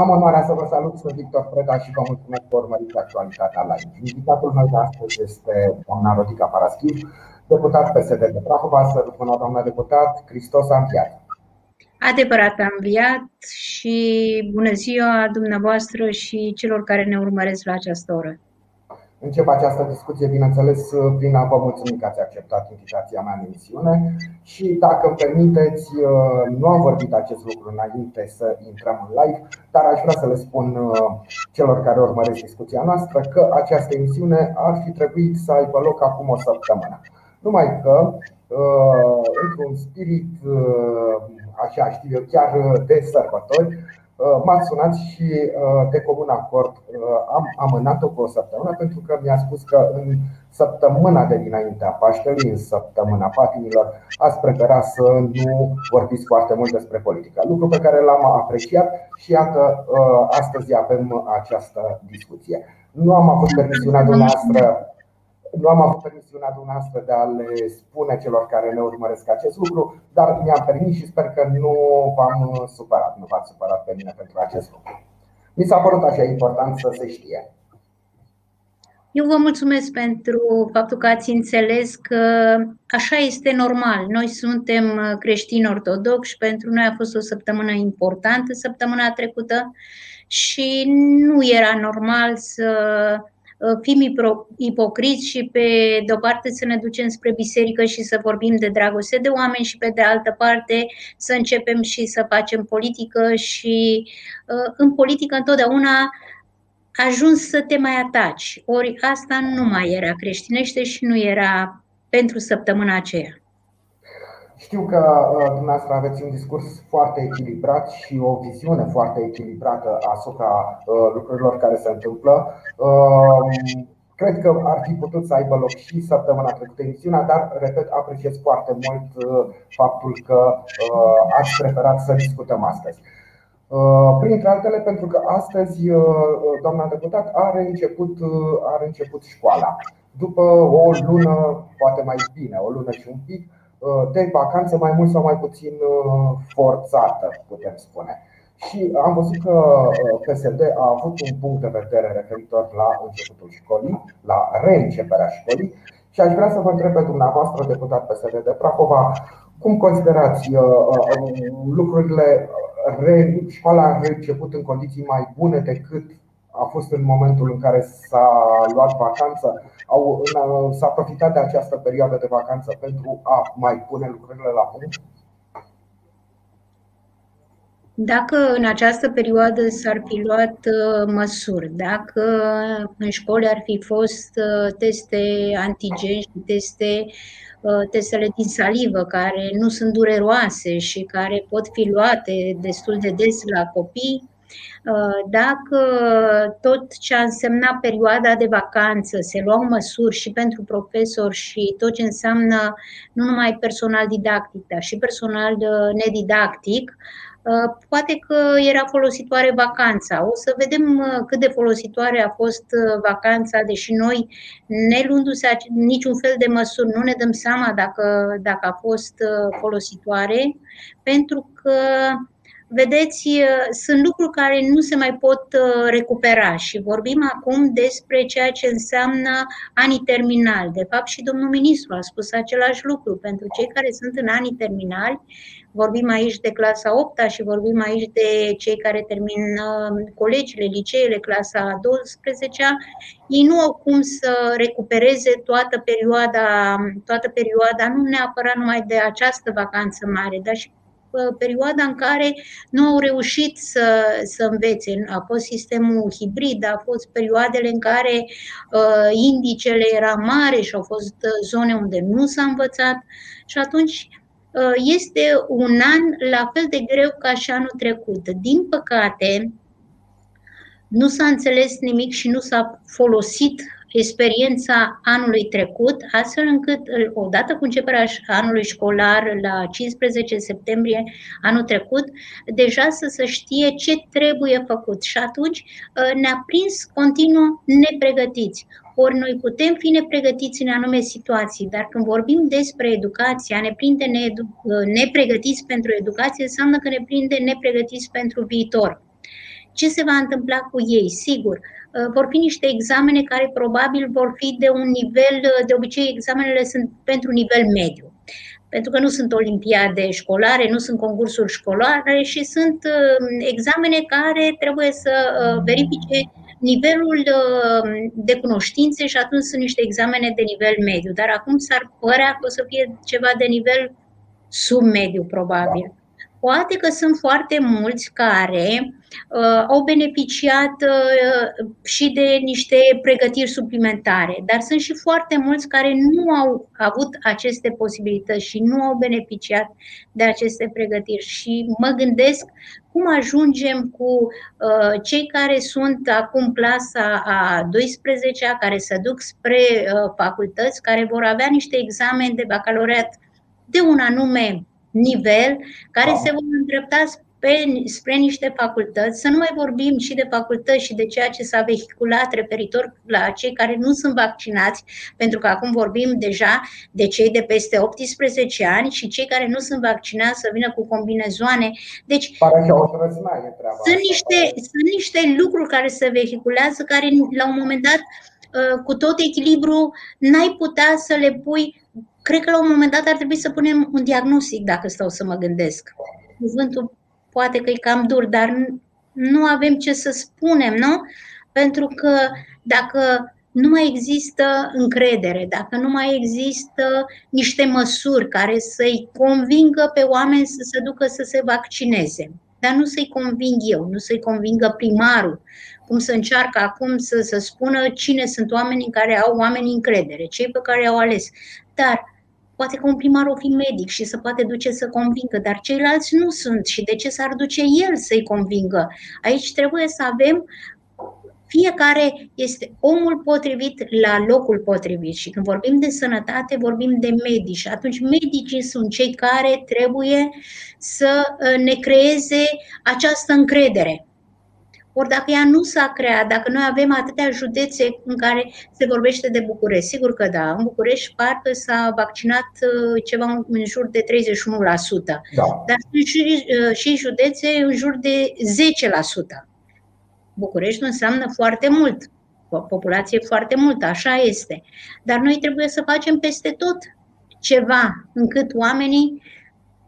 Am onoarea să vă salut, sunt Victor Preda și vă mulțumesc că urmăriți actualitatea live. Invitatul meu de astăzi este doamna Rodica Paraschiv, deputat PSD de Prahova. Să răspună doamna deputat, Cristos a înviat. Adevărat a înviat și bună ziua dumneavoastră și celor care ne urmăresc la această oră. Încep această discuție, bineînțeles, prin a vă mulțumi că ați acceptat invitația mea în emisiune și, dacă îmi permiteți, nu am vorbit acest lucru înainte să intrăm în live, dar aș vrea să le spun celor care urmăresc discuția noastră că această emisiune ar fi trebuit să aibă loc acum o săptămână. Numai că, într-un spirit, așa știu eu, chiar de sărbători, Uh, m-ați sunat și uh, de comun acord uh, am amânat-o cu o săptămână pentru că mi-a spus că în săptămâna de dinaintea Paștelui, în săptămâna patimilor, ați prefera să nu vorbiți foarte mult despre politică. Lucru pe care l-am apreciat și iată, astăzi avem această discuție. Nu am avut permisiunea dumneavoastră nu am avut permisiunea dumneavoastră de a le spune celor care ne urmăresc acest lucru, dar mi-am permis și sper că nu v-am supărat, nu v-ați supărat pe mine pentru acest lucru. Mi s-a părut așa important să se știe. Eu vă mulțumesc pentru faptul că ați înțeles că așa este normal. Noi suntem creștini ortodoxi, pentru noi a fost o săptămână importantă săptămâna trecută și nu era normal să Uh, fim ipocriți și pe de o parte să ne ducem spre biserică și să vorbim de dragoste de oameni și pe de altă parte să începem și să facem politică și uh, în politică întotdeauna ajuns să te mai ataci. Ori asta nu mai era creștinește și nu era pentru săptămâna aceea. Știu că uh, dumneavoastră aveți un discurs foarte echilibrat și o viziune foarte echilibrată asupra uh, lucrurilor care se întâmplă. Um, cred că ar fi putut să aibă loc și săptămâna trecută emisiunea, dar, repet, apreciez foarte mult uh, faptul că ați preferat să discutăm astăzi. Printre altele, pentru că astăzi doamna deputat are început, are început școala. După o lună, poate mai bine, o lună și un pic, Uh, de vacanță mai mult sau mai puțin uh, forțată, putem spune. Și am văzut că uh, PSD a avut un punct de vedere referitor la începutul școlii, la reînceperea școlii și aș vrea să vă întreb pe dumneavoastră, deputat PSD de Prahova, cum considerați lucrurile, școala a reînceput în condiții mai bune decât a fost în momentul în care s-a luat vacanță, au, s-a profitat de această perioadă de vacanță pentru a mai pune lucrurile la punct? Dacă în această perioadă s-ar fi luat uh, măsuri, dacă în școli ar fi fost uh, teste antigen și teste, uh, testele din salivă, care nu sunt dureroase și care pot fi luate destul de des la copii, Uh, dacă tot ce a însemnat perioada de vacanță, se luau măsuri și pentru profesori și tot ce înseamnă nu numai personal didactic, dar și personal uh, nedidactic, uh, poate că era folositoare vacanța. O să vedem cât de folositoare a fost vacanța, deși noi, ne luându-se niciun fel de măsuri, nu ne dăm seama dacă, dacă a fost folositoare, pentru că vedeți, uh, sunt lucruri care nu se mai pot uh, recupera și vorbim acum despre ceea ce înseamnă anii terminali. De fapt, și domnul ministru a spus același lucru. Pentru cei care sunt în anii terminali, vorbim aici de clasa 8 și vorbim aici de cei care termină colegiile, liceele, clasa 12 ei nu au cum să recupereze toată perioada, toată perioada, nu neapărat numai de această vacanță mare, dar și perioada în care nu au reușit să, să învețe. A fost sistemul hibrid, a fost perioadele în care uh, indicele era mare și au fost uh, zone unde nu s-a învățat și atunci uh, este un an la fel de greu ca și anul trecut. Din păcate, nu s-a înțeles nimic și nu s-a folosit experiența anului trecut, astfel încât, odată cu începerea anului școlar, la 15 septembrie anul trecut, deja să se știe ce trebuie făcut. Și atunci ă, ne-a prins continuu nepregătiți. Ori noi putem fi nepregătiți în anume situații, dar când vorbim despre educație, a ne prinde ă, nepregătiți pentru educație, înseamnă că ne prinde nepregătiți pentru viitor. Ce se va întâmpla cu ei? Sigur, vor fi niște examene care probabil vor fi de un nivel, de obicei examenele sunt pentru nivel mediu pentru că nu sunt olimpiade școlare, nu sunt concursuri școlare și sunt examene care trebuie să verifice nivelul uh, de cunoștințe și atunci sunt niște examene de nivel mediu. Dar acum s-ar părea că o să fie ceva de nivel sub mediu, probabil. Poate că sunt foarte mulți care uh, au beneficiat uh, și de niște pregătiri suplimentare, dar sunt și foarte mulți care nu au avut aceste posibilități și nu au beneficiat de aceste pregătiri. Și mă gândesc cum ajungem cu uh, cei care sunt acum clasa a 12-a, care se duc spre uh, facultăți, care vor avea niște examene de bacalaureat de un anume nivel, care se vor îndrepta pe, spre niște facultăți, să nu mai vorbim și de facultăți și de ceea ce s-a vehiculat referitor la cei care nu sunt vaccinați, pentru că acum vorbim deja de cei de peste 18 ani și cei care nu sunt vaccinați să vină cu combinezoane. Deci, sunt niște, sunt niște lucruri care se vehiculează, care la un moment dat uh, cu tot echilibru, n-ai putea să le pui. Cred că la un moment dat ar trebui să punem un diagnostic, dacă stau să mă gândesc. Cuvântul poate că e cam dur, dar nu avem ce să spunem, nu? Pentru că dacă nu mai există încredere, dacă nu mai există niște măsuri care să-i convingă pe oameni să se ducă să se vaccineze, dar nu să-i conving eu, nu să-i convingă primarul, cum să încearcă acum să, să spună cine sunt oamenii care au oameni încredere, cei pe care au ales. Dar Poate că un primar o fi medic și să poate duce să convingă, dar ceilalți nu sunt. Și de ce s-ar duce el să-i convingă? Aici trebuie să avem fiecare este omul potrivit la locul potrivit și când vorbim de sănătate, vorbim de medici. Și atunci medicii sunt cei care trebuie să uh, ne creeze această încredere. Ori dacă ea nu s-a creat, dacă noi avem atâtea județe în care se vorbește de București, sigur că da, în București parcă s-a vaccinat uh, ceva în jur de 31%, da. dar sunt și, uh, și județe în jur de 10%. București înseamnă foarte mult, populație foarte multă, așa este. Dar noi trebuie să facem peste tot ceva încât oamenii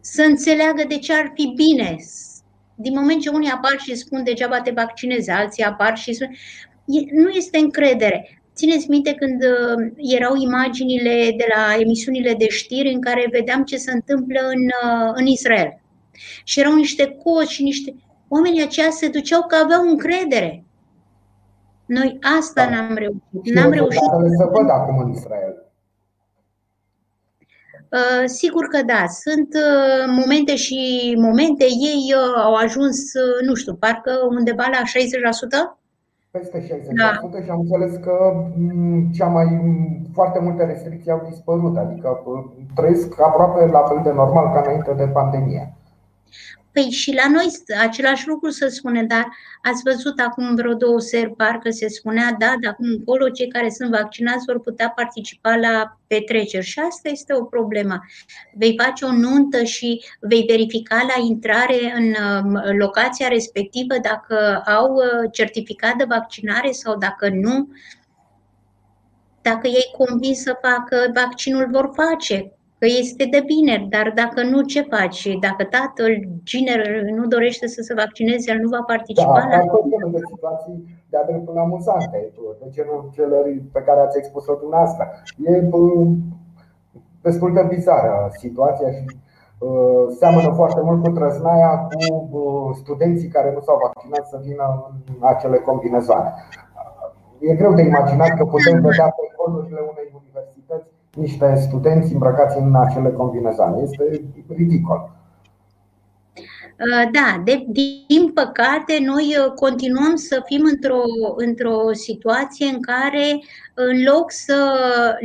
să înțeleagă de ce ar fi bine din moment ce unii apar și spun degeaba te vaccinezi, alții apar și spun... Nu este încredere. Țineți minte când uh, erau imaginile de la emisiunile de știri în care vedeam ce se întâmplă în, uh, în Israel. Și erau niște coți și niște... Oamenii aceia se duceau că aveau încredere. Noi asta da. n-am reușit. N-am reușit. Să văd acum în Israel. Uh, sigur că da, sunt uh, momente și momente, ei uh, au ajuns, nu știu, parcă undeva la 60%? Peste 60% da. și am înțeles că mm, cea mai foarte multe restricții au dispărut, adică trăiesc aproape la fel de normal ca înainte de pandemie. Păi și la noi același lucru se spune, dar ați văzut acum vreo două seri, parcă se spunea, da, de acum încolo cei care sunt vaccinați vor putea participa la petreceri și asta este o problemă. Vei face o nuntă și vei verifica la intrare în um, locația respectivă dacă au uh, certificat de vaccinare sau dacă nu. Dacă ei convins să facă vaccinul, vor face că este de bine, dar dacă nu, ce faci? Dacă tatăl, ginerul, nu dorește să se vaccineze, el nu va participa da, la... Da, de situații de-a dreptul amuzante, de genul celor pe care ați expus-o dumneavoastră. E destul de bizară situația și uh, seamănă foarte mult cu trăznaia cu uh, studenții care nu s-au vaccinat să vină în acele combinezoane. E greu de imaginat că putem vedea pe holurile unei universități niște studenți îmbrăcați în acele combinezane. Este ridicol. Uh, da, de, din păcate, noi uh, continuăm să fim într-o, într-o situație în care, în loc să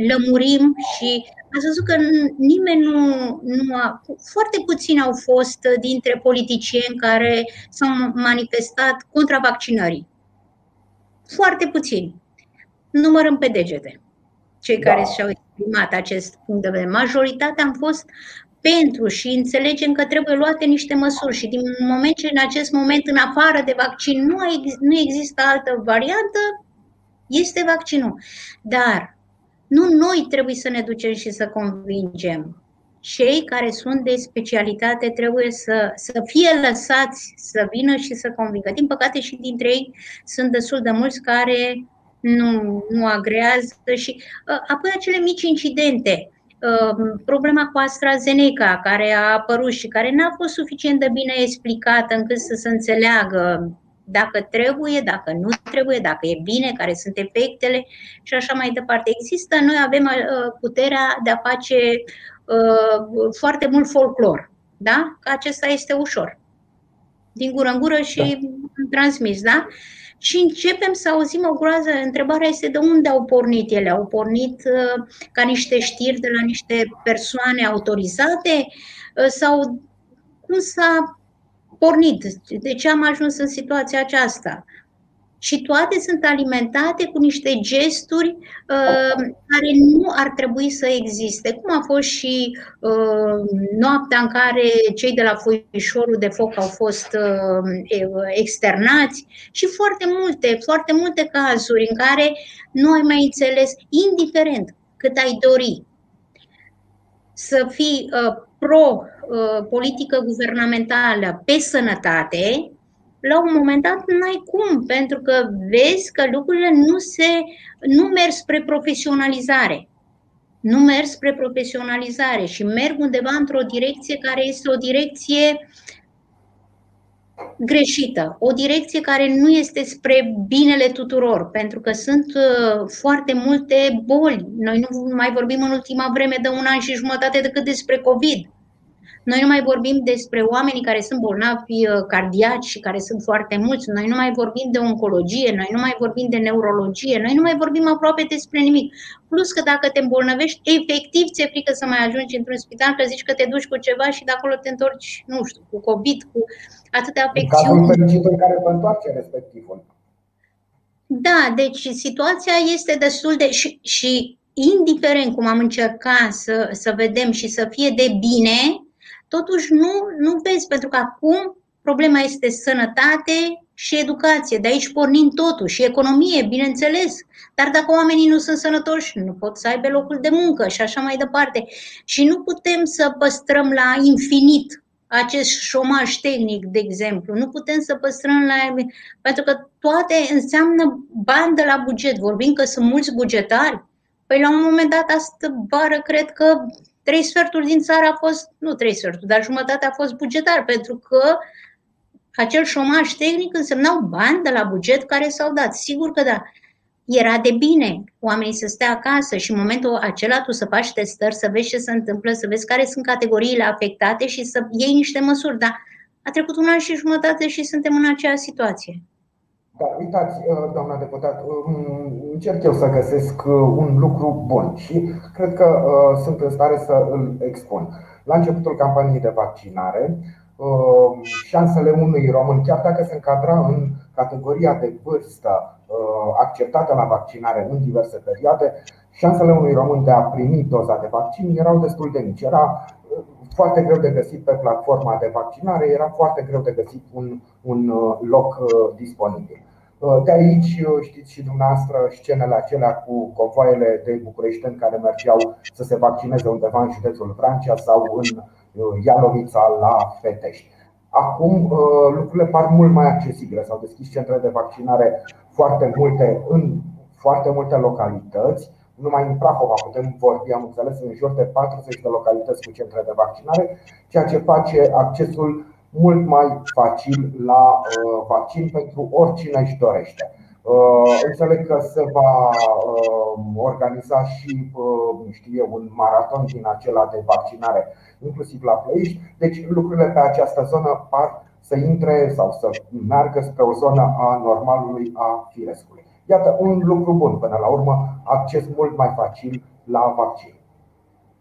lămurim și ați văzut că nimeni nu, nu a. Foarte puțini au fost dintre politicieni care s-au manifestat contra vaccinării. Foarte puțini. Numărăm pe degete cei da. care și-au exprimat acest punct de vedere. Majoritatea am fost pentru și înțelegem că trebuie luate niște măsuri și din moment ce în acest moment, în afară de vaccin, nu, nu există altă variantă, este vaccinul. Dar nu noi trebuie să ne ducem și să convingem. Cei care sunt de specialitate trebuie să, să fie lăsați să vină și să convingă. Din păcate și dintre ei sunt destul de mulți care nu, nu agrează și ă, apoi acele mici incidente. Ă, problema cu AstraZeneca care a apărut și care n-a fost suficient de bine explicată încât să se înțeleagă dacă trebuie, dacă nu trebuie, dacă e bine, care sunt efectele și așa mai departe. Există, noi avem uh, puterea de a face uh, foarte mult folclor, da? Că acesta este ușor. Din gură în gură și da. transmis, da? Și începem să auzim o groază. Întrebarea este de unde au pornit ele? Au pornit uh, ca niște știri de la niște persoane autorizate uh, sau cum s-a pornit, de ce am ajuns în situația aceasta. Și toate sunt alimentate cu niște gesturi uh, care nu ar trebui să existe. Cum a fost și uh, noaptea în care cei de la Foișorul de Foc au fost uh, externați și foarte multe, foarte multe cazuri în care nu ai mai înțeles, indiferent cât ai dori să fii uh, pro-politică uh, guvernamentală pe sănătate, la un moment dat n-ai cum, pentru că vezi că lucrurile nu, se, nu merg spre profesionalizare. Nu merg spre profesionalizare și merg undeva într-o direcție care este o direcție greșită, o direcție care nu este spre binele tuturor, pentru că sunt uh, foarte multe boli. Noi nu mai vorbim în ultima vreme de un an și jumătate decât despre COVID. Noi nu mai vorbim despre oamenii care sunt bolnavi uh, cardiaci și care sunt foarte mulți. Noi nu mai vorbim de oncologie, noi nu mai vorbim de neurologie, noi nu mai vorbim aproape despre nimic. Plus că dacă te îmbolnăvești, efectiv ți-e frică să mai ajungi într-un spital, că zici că te duci cu ceva și de acolo te întorci, nu știu, cu COVID, cu atâtea afecțiuni. În care vă întoarce respectivul. Da, deci situația este destul de... și, și indiferent cum am încercat să, să vedem și să fie de bine, totuși nu, nu vezi, pentru că acum problema este sănătate și educație. De aici pornind totul și economie, bineînțeles. Dar dacă oamenii nu sunt sănătoși, nu pot să aibă locul de muncă și așa mai departe. Și nu putem să păstrăm la infinit acest șomaj tehnic, de exemplu. Nu putem să păstrăm la... Pentru că toate înseamnă bani de la buget. Vorbim că sunt mulți bugetari. Păi la un moment dat, astă vară, cred că trei sferturi din țară a fost, nu trei sferturi, dar jumătate a fost bugetar, pentru că acel șomaj tehnic însemnau bani de la buget care s-au dat. Sigur că da. Era de bine oamenii să stea acasă și în momentul acela tu să faci testări, să vezi ce se întâmplă, să vezi care sunt categoriile afectate și să iei niște măsuri. Dar a trecut un an și jumătate și suntem în aceeași situație. Da, uitați, uh, doamna deputat, um, încerc eu să găsesc uh, un lucru bun și cred că uh, sunt în stare să îl expun. La începutul campaniei de vaccinare, șansele unui român, chiar dacă se încadra în categoria de vârstă acceptată la vaccinare în diverse perioade, șansele unui român de a primi doza de vaccin erau destul de mici. Era foarte greu de găsit pe platforma de vaccinare, era foarte greu de găsit un, un loc disponibil. Uh, de aici uh, știți și dumneavoastră scenele acelea cu convoaiele de bucureșteni care mergeau să se vaccineze undeva în județul Francia sau în uh, Ialovița la Fetești. Acum lucrurile par mult mai accesibile. S-au deschis centre de vaccinare foarte multe în foarte multe localități. Numai în Prahova putem vorbi, am înțeles, în jur de 40 de localități cu centre de vaccinare, ceea ce face accesul mult mai facil la uh, vaccin pentru oricine își dorește. Uh, înțeleg că se va uh, organiza și știu eu, un maraton din acela de vaccinare, inclusiv la Ploiești. Deci lucrurile pe această zonă par să intre sau să meargă spre o zonă a normalului, a firescului. Iată un lucru bun, până la urmă, acces mult mai facil la vaccin.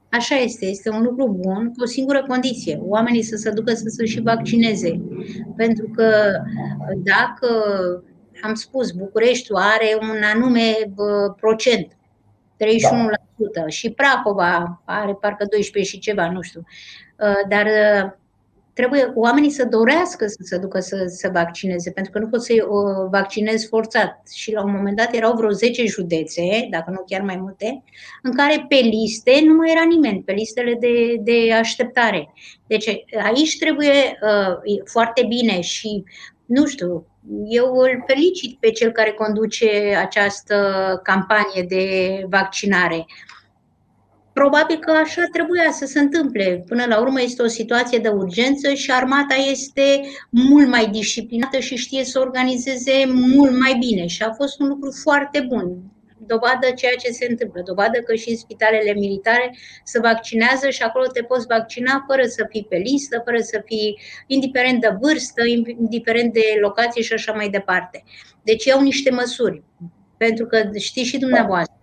Așa este, este un lucru bun, cu o singură condiție, oamenii să se ducă să se și vaccineze. Pentru că dacă, am spus, Bucureștiul are un anume procent, 31%, da. și Prahova are parcă 12 și ceva, nu știu. dar trebuie oamenii să dorească să se ducă să se vaccineze, pentru că nu poți să-i vaccinezi forțat. Și la un moment dat erau vreo 10 județe, dacă nu chiar mai multe, în care pe liste nu mai era nimeni, pe listele de, de așteptare. Deci aici trebuie uh, foarte bine și, nu știu, eu îl felicit pe cel care conduce această campanie de vaccinare. Probabil că așa trebuia să se întâmple. Până la urmă este o situație de urgență și armata este mult mai disciplinată și știe să organizeze mult mai bine. Și a fost un lucru foarte bun. Dovadă ceea ce se întâmplă. Dovadă că și în spitalele militare se vaccinează și acolo te poți vaccina fără să fii pe listă, fără să fii indiferent de vârstă, indiferent de locație și așa mai departe. Deci iau niște măsuri pentru că știți și dumneavoastră,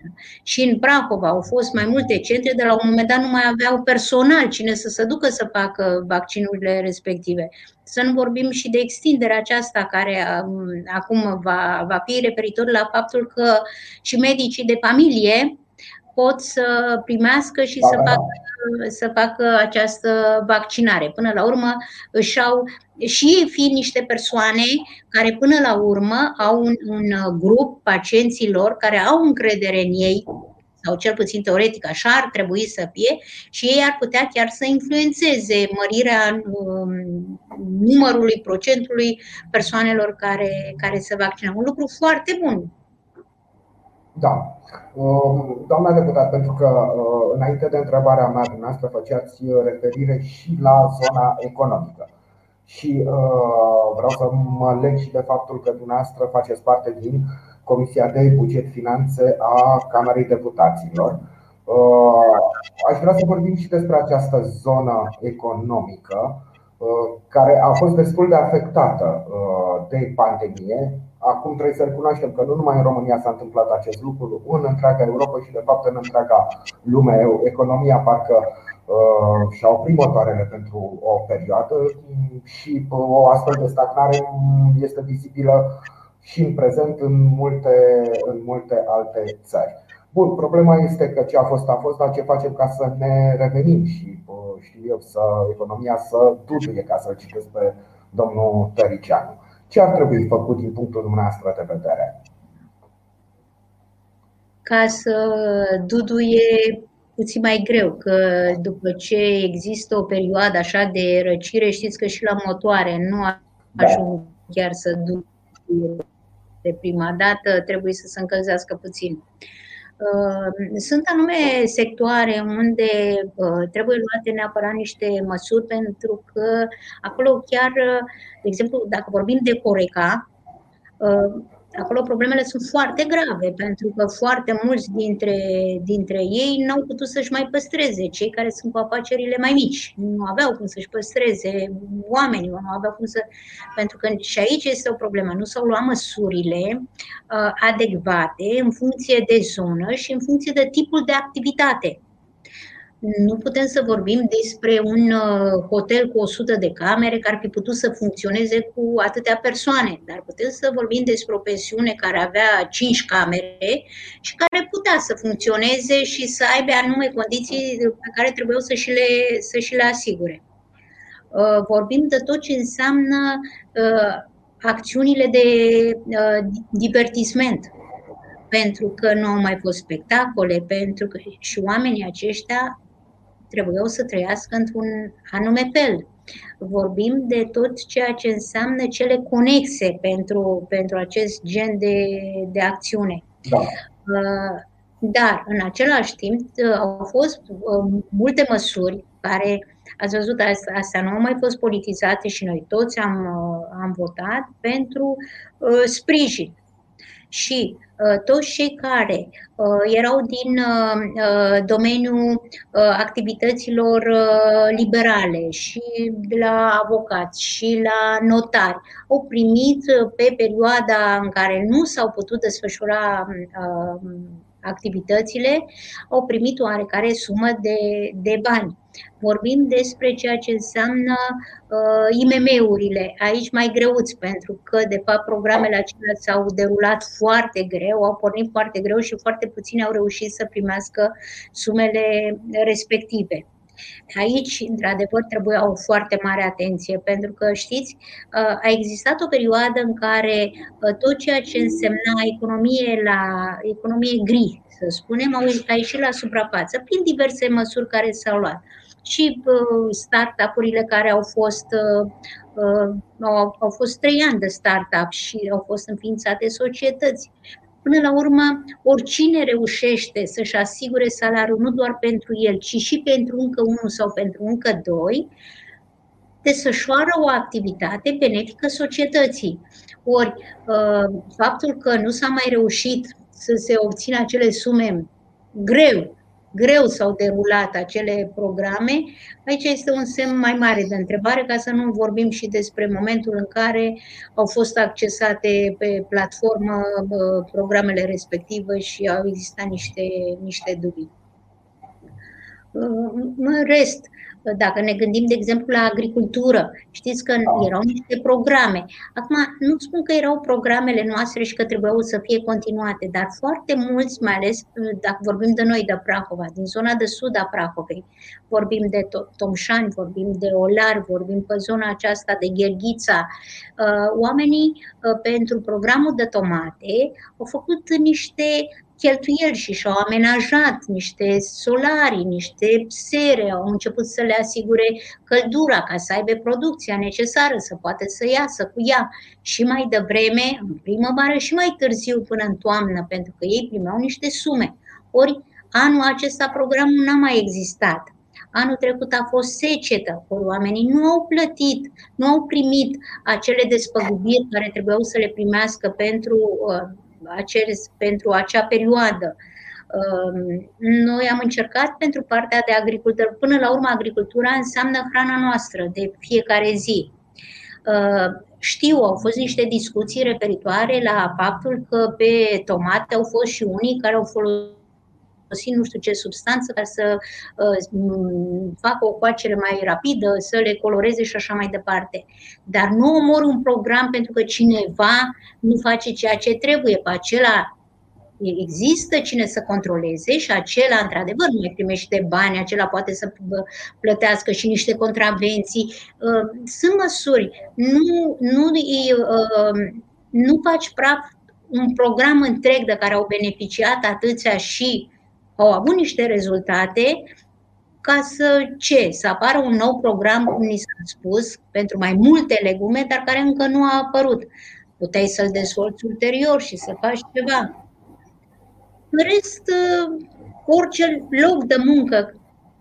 și în Prahova au fost mai multe centre, de la un moment dat nu mai aveau personal cine să se ducă să facă vaccinurile respective. Să nu vorbim și de extinderea aceasta care um, acum va, va fi referitor la faptul că și medicii de familie pot să primească și să facă, să facă această vaccinare. Până la urmă își au și ei fiind niște persoane care până la urmă au un, un grup pacienților care au încredere în ei, sau cel puțin teoretic așa ar trebui să fie, și ei ar putea chiar să influențeze mărirea um, numărului, procentului persoanelor care, care se vaccinează. Un lucru foarte bun. Da. Um, doamna deputat, pentru că uh, înainte de întrebarea mea, dumneavoastră făceați referire și la zona economică. Și uh, vreau să mă leg și de faptul că dumneavoastră faceți parte din Comisia de Buget Finanțe a Camerei Deputaților. Uh, aș vrea să vorbim și despre această zonă economică care a fost destul de afectată de pandemie Acum trebuie să recunoaștem că nu numai în România s-a întâmplat acest lucru, în întreaga Europa și de fapt în întreaga lume. Economia parcă uh, și-a oprit motoarele pentru o perioadă și uh, o astfel de stagnare este vizibilă și în prezent în multe, în multe alte țări. Bun, problema este că ce a fost a fost, dar ce facem ca să ne revenim și uh, știu eu, să economia să duduie, ca să-l citesc pe domnul Tăricianu. Ce ar trebui făcut din punctul dumneavoastră de vedere? Ca să duduie puțin mai greu, că după ce există o perioadă așa de răcire, știți că și la motoare nu da. ajung chiar să duduie de prima dată, trebuie să se încălzească puțin. Uh, sunt anume sectoare unde uh, trebuie luate neapărat niște măsuri pentru că acolo chiar, de exemplu, dacă vorbim de Coreca, uh, acolo problemele sunt foarte grave, pentru că foarte mulți dintre, dintre ei n-au putut să-și mai păstreze, cei care sunt cu afacerile mai mici. Nu aveau cum să-și păstreze oamenii, nu aveau cum să. Pentru că și aici este o problemă. Nu s-au luat măsurile uh, adecvate în funcție de zonă și în funcție de tipul de activitate nu putem să vorbim despre un uh, hotel cu 100 de camere care ar fi putut să funcționeze cu atâtea persoane, dar putem să vorbim despre o pensiune care avea 5 camere și care putea să funcționeze și să aibă anume condiții pe care trebuiau să și le, să și le asigure. Uh, vorbim de tot ce înseamnă uh, acțiunile de divertisment, pentru că nu au mai fost spectacole, pentru că și oamenii aceștia trebuiau să trăiască într-un anume fel. Vorbim de tot ceea ce înseamnă cele conexe pentru, pentru acest gen de, de acțiune. Da. Uh, dar, în același timp, uh, au fost uh, multe măsuri care, ați văzut, astea nu au mai fost politizate și noi toți am, am votat pentru sprijin. Și Uh, toți cei care uh, erau din uh, domeniul activităților liberale și de la avocați și la notari au primit pe perioada în care nu s-au putut desfășura activitățile, au primit o oarecare sumă de, de bani. Vorbim despre ceea ce înseamnă uh, IMM-urile, aici mai greuți, pentru că, de fapt, programele acelea s-au derulat foarte greu, au pornit foarte greu și foarte puțini au reușit să primească sumele respective. Aici, într-adevăr, trebuie o foarte mare atenție, pentru că, știți, a existat o perioadă în care tot ceea ce însemna economie, la, economie gri, să spunem, a ieșit la suprafață prin diverse măsuri care s-au luat. Și startup-urile care au fost au, au fost trei ani de startup și au fost înființate societăți. Până la urmă, oricine reușește să-și asigure salariul nu doar pentru el, ci și pentru încă unul sau pentru încă doi, desfășoară o activitate benefică societății. Ori uh, faptul că nu s-a mai reușit să se obțină acele sume greu greu s-au derulat acele programe, aici este un semn mai mare de întrebare, ca să nu vorbim și despre momentul în care au fost accesate pe platformă programele respective și au existat niște, niște dubii. În rest, dacă ne gândim, de exemplu, la agricultură, știți că erau niște programe. Acum, nu spun că erau programele noastre și că trebuiau să fie continuate, dar foarte mulți, mai ales dacă vorbim de noi, de Prahova, din zona de sud a Prahovei, vorbim de Tomșani, vorbim de Olar, vorbim pe zona aceasta de Gherghița, uh, oamenii uh, pentru programul de tomate au făcut niște cheltuieli și și-au amenajat niște solari, niște sere, au început să le asigure căldura ca să aibă producția necesară, să poată să iasă cu ea și mai devreme, în primăvară și mai târziu până în toamnă, pentru că ei primeau niște sume. Ori anul acesta programul n-a mai existat. Anul trecut a fost secetă, ori oamenii nu au plătit, nu au primit acele despăgubiri care trebuiau să le primească pentru uh, acel, pentru acea perioadă. Um, noi am încercat pentru partea de agricultură. Până la urmă, agricultura înseamnă hrana noastră de fiecare zi. Uh, știu, au fost niște discuții referitoare la faptul că pe tomate au fost și unii care au folosit nu știu ce substanță ca să uh, facă o coacere mai rapidă, să le coloreze și așa mai departe. Dar nu omor un program pentru că cineva nu face ceea ce trebuie pe acela există cine să controleze și acela, într-adevăr, nu mai primește bani, acela poate să plătească și niște contravenții. Uh, sunt măsuri. Nu, nu, uh, nu faci praf un program întreg de care au beneficiat atâția și au avut niște rezultate ca să ce? Să apară un nou program, cum ni s-a spus, pentru mai multe legume, dar care încă nu a apărut. Puteai să-l dezvolți ulterior și să faci ceva. În rest, uh, orice loc de muncă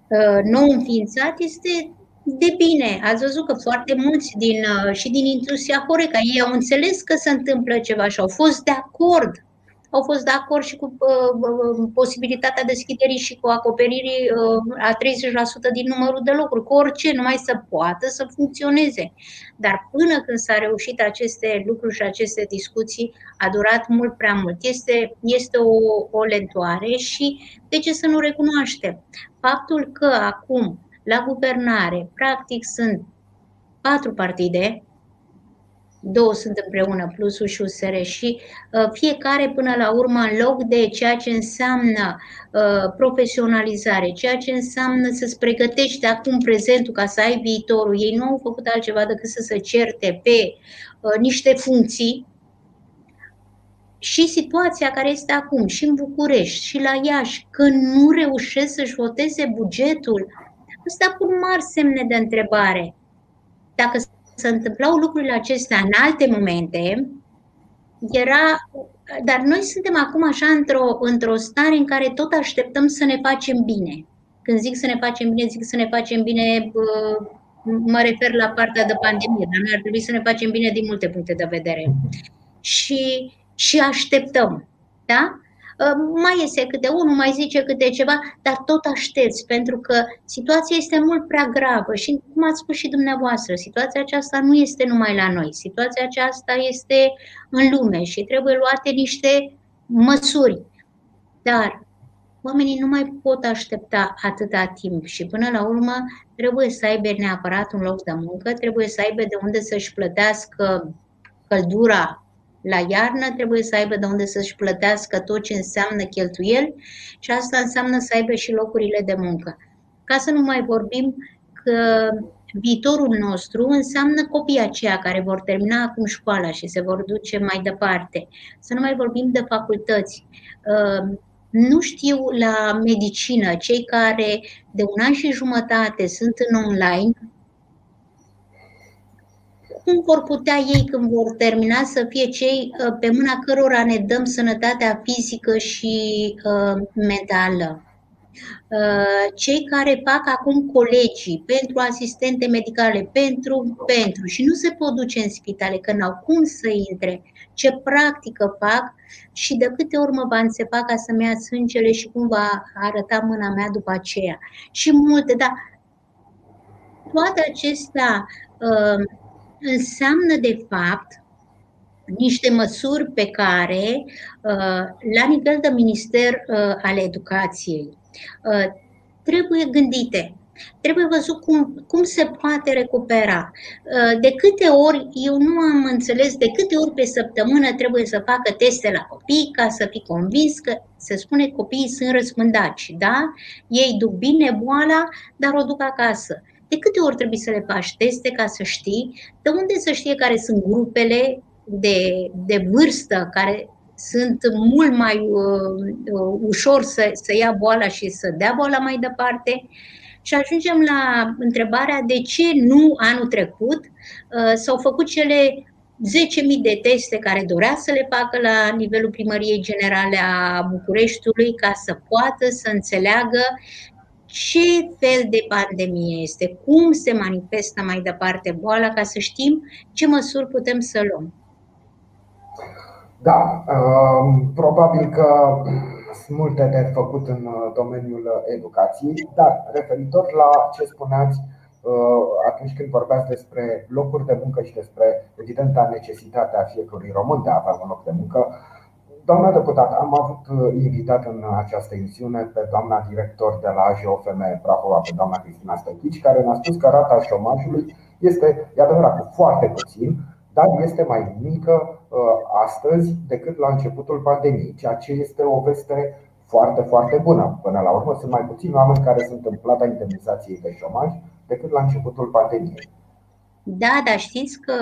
uh, nou înființat este de bine. Ați văzut că foarte mulți din, uh, și din industria Horeca, ei au înțeles că se întâmplă ceva și au fost de acord au fost de acord și cu uh, uh, posibilitatea deschiderii și cu acoperirii uh, a 30% din numărul de locuri, cu orice, numai să poată să funcționeze. Dar până când s-a reușit aceste lucruri și aceste discuții, a durat mult prea mult. Este, este o, o lentoare și de ce să nu recunoaștem? Faptul că acum, la guvernare, practic sunt patru partide, două sunt împreună, plusul și USR și uh, fiecare până la urmă în loc de ceea ce înseamnă uh, profesionalizare, ceea ce înseamnă să-ți pregătești acum prezentul ca să ai viitorul. Ei nu au făcut altceva decât să se certe pe uh, niște funcții și situația care este acum și în București și la Iași, că nu reușesc să-și voteze bugetul, ăsta pun mari semne de întrebare. Dacă se întâmplau lucrurile acestea în alte momente, era, dar noi suntem acum așa într-o, într-o stare în care tot așteptăm să ne facem bine. Când zic să ne facem bine, zic să ne facem bine, mă refer la partea de pandemie, dar noi ar trebui să ne facem bine din multe puncte de vedere. Și, și așteptăm. Da? Mai iese câte unul, mai zice câte ceva, dar tot aștepți, pentru că situația este mult prea gravă și, cum ați spus și dumneavoastră, situația aceasta nu este numai la noi, situația aceasta este în lume și trebuie luate niște măsuri. Dar oamenii nu mai pot aștepta atâta timp și până la urmă trebuie să aibă neapărat un loc de muncă, trebuie să aibă de unde să-și plătească căldura la iarnă trebuie să aibă de unde să-și plătească tot ce înseamnă cheltuieli și asta înseamnă să aibă și locurile de muncă. ca să nu mai vorbim că viitorul nostru înseamnă copiii aceia care vor termina acum școala și se vor duce mai departe. Să nu mai vorbim de facultăți. Uh, nu știu la medicină, cei care de un an și jumătate sunt în online, cum vor putea ei, când vor termina, să fie cei uh, pe mâna cărora ne dăm sănătatea fizică și uh, mentală? Uh, cei care fac acum colegii pentru asistente medicale, pentru, pentru și nu se pot duce în spitale, că n-au cum să intre, ce practică fac și de câte ori mă va înțepa ca să-mi ia sângele și cum va arăta mâna mea după aceea. Și multe, dar toate acestea uh, înseamnă de fapt niște măsuri pe care, uh, la nivel de minister uh, al educației, uh, trebuie gândite. Trebuie văzut cum, cum se poate recupera. De câte ori, eu nu am înțeles de câte ori pe săptămână trebuie să facă teste la copii ca să fii convins că se spune că copiii sunt răspândaci, da? Ei duc bine boala, dar o duc acasă. De câte ori trebuie să le faci teste ca să știi? De unde să știe care sunt grupele de, de vârstă care sunt mult mai uh, uh, ușor să, să ia boala și să dea boala mai departe. Și ajungem la întrebarea de ce nu anul trecut uh, s-au făcut cele 10.000 de teste care dorea să le facă la nivelul primăriei generale a Bucureștiului ca să poată să înțeleagă ce fel de pandemie este, cum se manifestă mai departe boala, ca să știm ce măsuri putem să luăm. Da, um, probabil că sunt multe de făcut în uh, domeniul educației, dar referitor la ce spuneați uh, atunci când vorbeați despre locuri de muncă și despre evidenta necesitatea fiecărui român de a avea un loc de muncă, Doamna deputat, am avut uh, invitat în această emisiune pe doamna director de la AJOFM Prahova, pe doamna Cristina Stăchici, care ne-a spus că rata șomajului este, e adevărat, foarte puțin, dar este mai mică uh, astăzi decât la începutul pandemiei, ceea ce este o veste foarte, foarte bună. Până la urmă, sunt mai puțini oameni care sunt în plata indemnizației de șomaj decât la începutul pandemiei. Da, dar știți că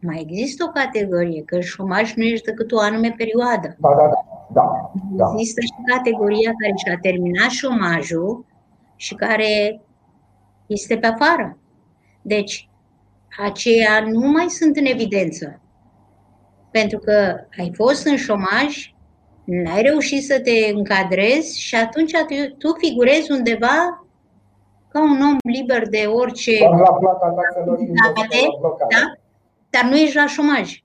mai există o categorie, că șomaj nu ești decât o anume perioadă. Da, da, da. da, da. Există și categoria care și-a terminat șomajul și care este pe afară. Deci, aceia nu mai sunt în evidență. Pentru că ai fost în șomaj, n-ai reușit să te încadrezi și atunci tu figurezi undeva ca un om liber de orice la plata taxelor și da? dar nu ești la șomaj.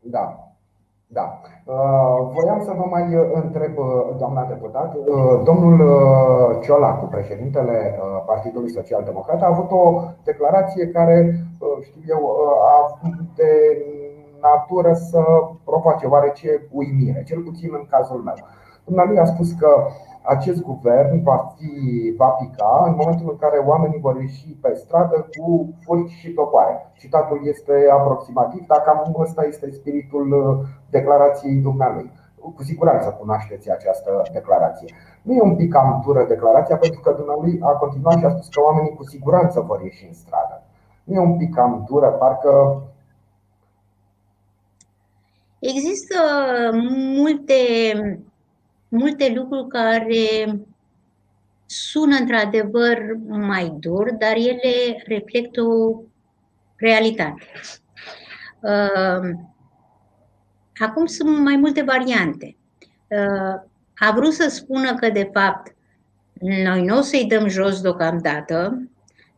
Da. Da. Uh, voiam să vă mai întreb, uh, doamna deputat, uh, domnul Ciolacu, președintele Partidului Social Democrat, a avut o declarație care, știu eu, a de natură să provoace oarece uimire, cel puțin în cazul meu. Dumnezeu a spus că acest guvern va, fi, va pica în momentul în care oamenii vor ieși pe stradă cu furci și topoare. Citatul este aproximativ, dar cam ăsta este spiritul uh, declarației dumnealui. Cu siguranță cunoașteți această declarație. Nu e un pic cam dură declarația, pentru că dumnealui a continuat și a spus că oamenii cu siguranță vor ieși în stradă. Nu e un pic cam dură, parcă Există multe multe lucruri care sună într-adevăr mai dur, dar ele reflectă o realitate. Uh, acum sunt mai multe variante. Uh, a vrut să spună că, de fapt, noi nu o să-i dăm jos deocamdată,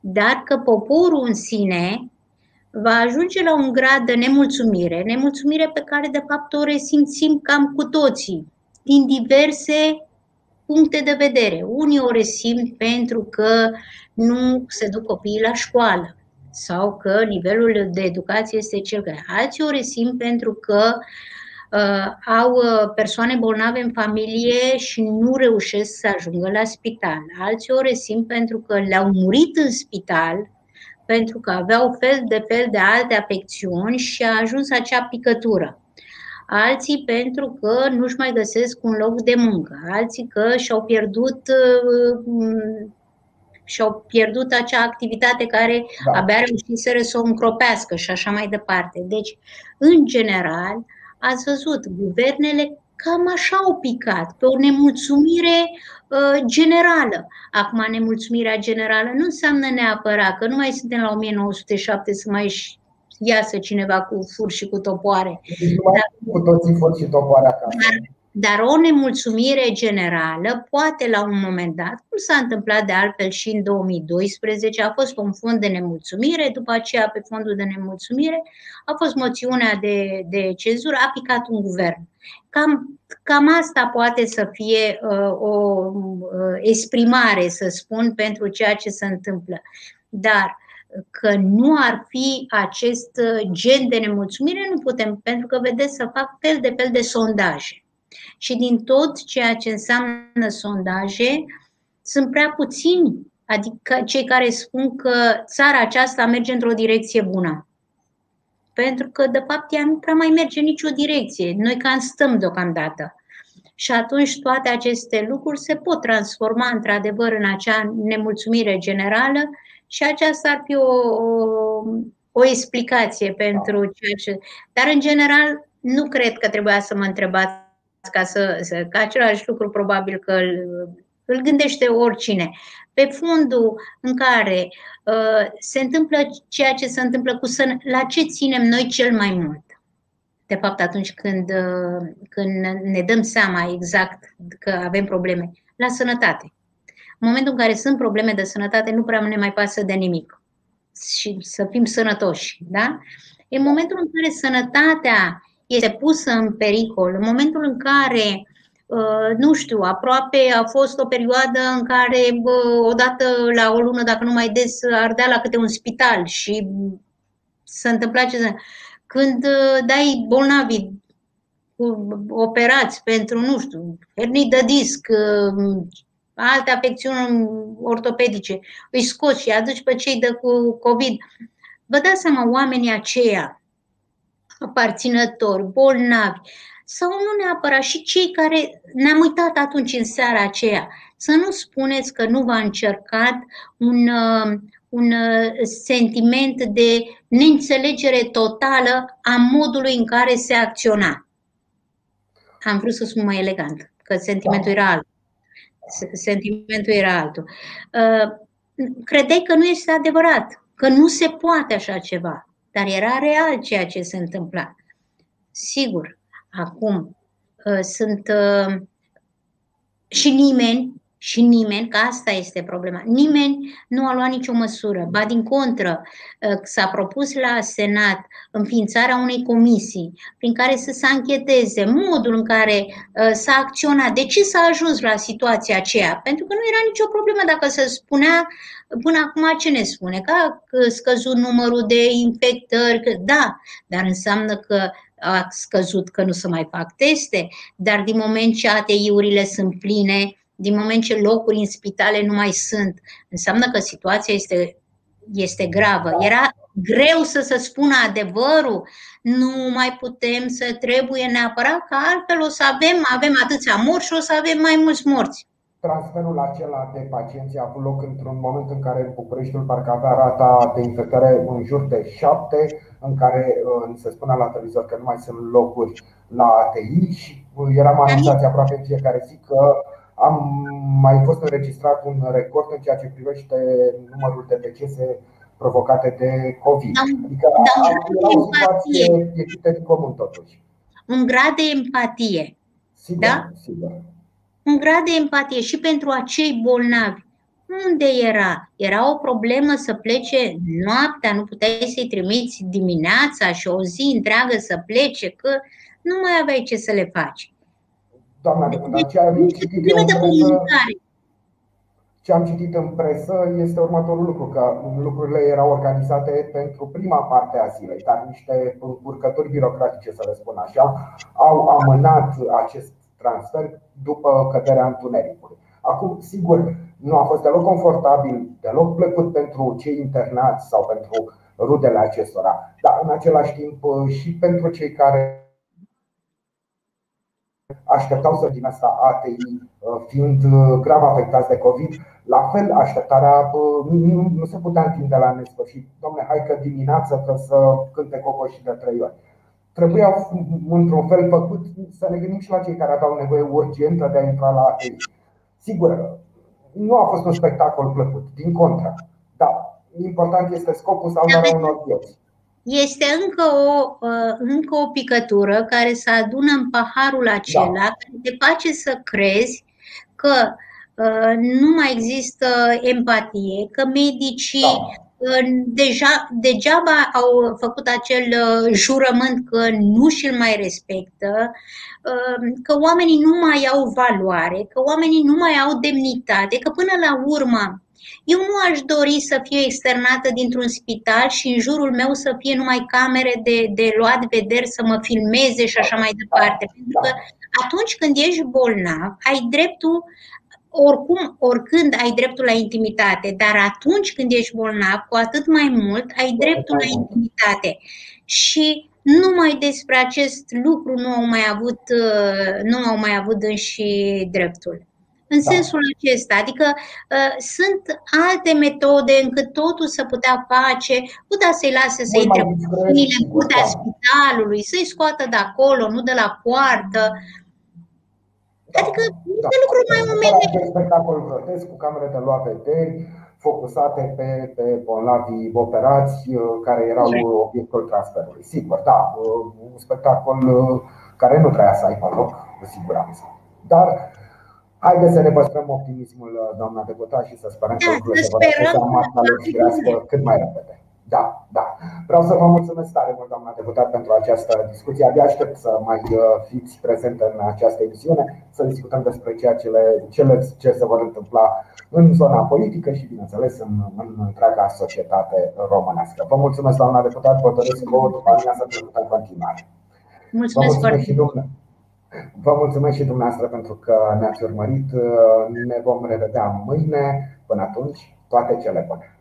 dar că poporul în sine va ajunge la un grad de nemulțumire, nemulțumire pe care, de fapt, o resimțim cam cu toții din diverse puncte de vedere. Unii o resimt pentru că nu se duc copiii la școală sau că nivelul de educație este cel care. Alții o resimt pentru că uh, au uh, persoane bolnave în familie și nu reușesc să ajungă la spital. Alții o resimt pentru că le-au murit în spital pentru că aveau fel de fel de alte afecțiuni și a ajuns acea picătură alții pentru că nu-și mai găsesc un loc de muncă, alții că și-au pierdut uh, și-au pierdut acea activitate care da. abia reușiseră să o încropească și așa mai departe. Deci, în general, ați văzut, guvernele cam așa au picat, pe o nemulțumire uh, generală. Acum, nemulțumirea generală nu înseamnă neapărat că nu mai suntem la 1907 să mai iasă cineva cu fur și cu topoare. Deci dar, cu toții fur și topoare acasă. Dar, dar o nemulțumire generală poate la un moment dat, cum s-a întâmplat de altfel și în 2012, a fost un fond de nemulțumire, după aceea pe fondul de nemulțumire a fost moțiunea de, de cenzură, a picat un guvern. Cam, cam asta poate să fie uh, o uh, exprimare, să spun, pentru ceea ce se întâmplă. Dar că nu ar fi acest uh, gen de nemulțumire, nu putem, pentru că, vedeți, să fac fel de fel de sondaje. Și din tot ceea ce înseamnă sondaje, sunt prea puțini, adică cei care spun că țara aceasta merge într-o direcție bună. Pentru că, de fapt, ea nu prea mai merge în nicio direcție. Noi cam stăm deocamdată. Și atunci toate aceste lucruri se pot transforma într-adevăr în acea nemulțumire generală și aceasta ar fi o, o, o explicație pentru ceea ce. Dar, în general, nu cred că trebuia să mă întrebați ca să, să ca același lucru probabil că îl, îl gândește oricine. Pe fundul în care uh, se întâmplă ceea ce se întâmplă cu sănă, la ce ținem noi cel mai mult? De fapt, atunci când, uh, când ne dăm seama exact că avem probleme, la sănătate. În momentul în care sunt probleme de sănătate, nu prea ne mai pasă de nimic. Și să fim sănătoși. Da? În momentul în care sănătatea este pusă în pericol, în momentul în care, uh, nu știu, aproape a fost o perioadă în care odată la o lună, dacă nu mai des, ardea la câte un spital și se întâmpla ce Când uh, dai bolnavi operați pentru, nu știu, hernii de disc, uh, alte afecțiuni ortopedice, îi scoți și aduci pe cei de cu COVID. Vă dați seama, oamenii aceia, aparținători, bolnavi, sau nu neapărat și cei care ne-am uitat atunci în seara aceea, să nu spuneți că nu v-a încercat un, uh, un uh, sentiment de neînțelegere totală a modului în care se acționa. Am vrut să spun mai elegant, că sentimentul era alt sentimentul era altul. Uh, credeai că nu este adevărat, că nu se poate așa ceva, dar era real ceea ce se întâmpla. Sigur, acum uh, sunt uh, și nimeni și nimeni, că asta este problema, nimeni nu a luat nicio măsură. Ba din contră, ă, s-a propus la Senat înființarea unei comisii prin care să se ancheteze modul în care ă, s-a acționat, de ce s-a ajuns la situația aceea. Pentru că nu era nicio problemă dacă se spunea până acum ce ne spune, că a scăzut numărul de infectări, că da, dar înseamnă că a scăzut că nu se mai fac teste, dar din moment ce ATI-urile sunt pline, din moment ce locuri în spitale nu mai sunt, înseamnă că situația este, este gravă. Era greu să se spună adevărul, nu mai putem să trebuie neapărat, că altfel o să avem, avem atâția morți și o să avem mai mulți morți. Transferul acela de pacienți a avut loc într-un moment în care Bucureștiul parcă avea rata de infectare în jur de 7, în care uh, se spunea la televizor că nu mai sunt locuri la ATI și uh, eram anunțați aproape în fiecare zi că am mai fost înregistrat un record în ceea ce privește numărul de decese provocate de COVID. Da, adică da, am o situație ieșită din comun totuși. Un grad de empatie. Sigur, da? sigur. Un grad de empatie și pentru acei bolnavi. Unde era? Era o problemă să plece noaptea, nu puteai să-i trimiți dimineața și o zi întreagă să plece, că nu mai aveai ce să le faci. Doamna deputat, ce am citit eu în presă, ce am citit în presă este următorul lucru, că lucrurile erau organizate pentru prima parte a zilei, dar niște încurcături birocratice, să le spun așa, au amânat acest transfer după căderea întunericului. Acum, sigur, nu a fost deloc confortabil, deloc plăcut pentru cei internați sau pentru rudele acestora, dar în același timp și pentru cei care așteptau să din asta ATI, uh, fiind uh, grav afectați de COVID, La fel, așteptarea nu, nu se putea întinde la nesfârșit. Domne, hai că dimineața că să cânte cocoșii de trei ori. Trebuia într-un fel făcut să ne gândim și la cei care aveau nevoie urgentă de a intra la atelier. Sigur, nu a fost un spectacol plăcut, din contră. Da, important este scopul salvarea unor vieți. Este încă o, încă o picătură care se adună în paharul acela, da. care te face să crezi că uh, nu mai există empatie, că medicii da deja, degeaba au făcut acel uh, jurământ că nu și-l mai respectă, uh, că oamenii nu mai au valoare, că oamenii nu mai au demnitate, că până la urmă eu nu aș dori să fiu externată dintr-un spital și în jurul meu să fie numai camere de, de luat vederi, să mă filmeze și așa mai departe. Pentru că atunci când ești bolnav, ai dreptul oricum, oricând ai dreptul la intimitate, dar atunci când ești bolnav, cu atât mai mult ai dreptul la intimitate. Și numai despre acest lucru nu au mai avut, uh, nu au mai avut înși dreptul. În da. sensul acesta, adică uh, sunt alte metode încât totul să putea face, putea să-i lase să intre în curtea da. spitalului, să-i scoată de acolo, nu de la poartă. Adică da. de lucruri mai omenești. spectacol grotesc cu camere de luat vederi, focusate pe, pe bolnavii operați uh, care erau obiectul transferului. Sigur, da, uh, un spectacol uh, care nu trebuia să aibă loc, cu siguranță. Dar Haideți să ne păstrăm optimismul, doamna deputat, și să sperăm că da, lucrurile se vor cât mai repede. Da, da. Vreau să vă mulțumesc tare mult, doamna deputat, pentru această discuție. Abia aștept să mai uh, fiți prezent în această emisiune, să discutăm despre ceea ce, le, cele ce se vor întâmpla în zona politică și, bineînțeles, în, în întreaga societate românească. Vă mulțumesc, doamna deputat, vă doresc o după amiază plăcută în continuare. Mulțumesc, vă mulțumesc și dumneavoastră. Vă mulțumesc și dumneavoastră pentru că ne-ați urmărit. Ne vom revedea mâine. Până atunci, toate cele bune!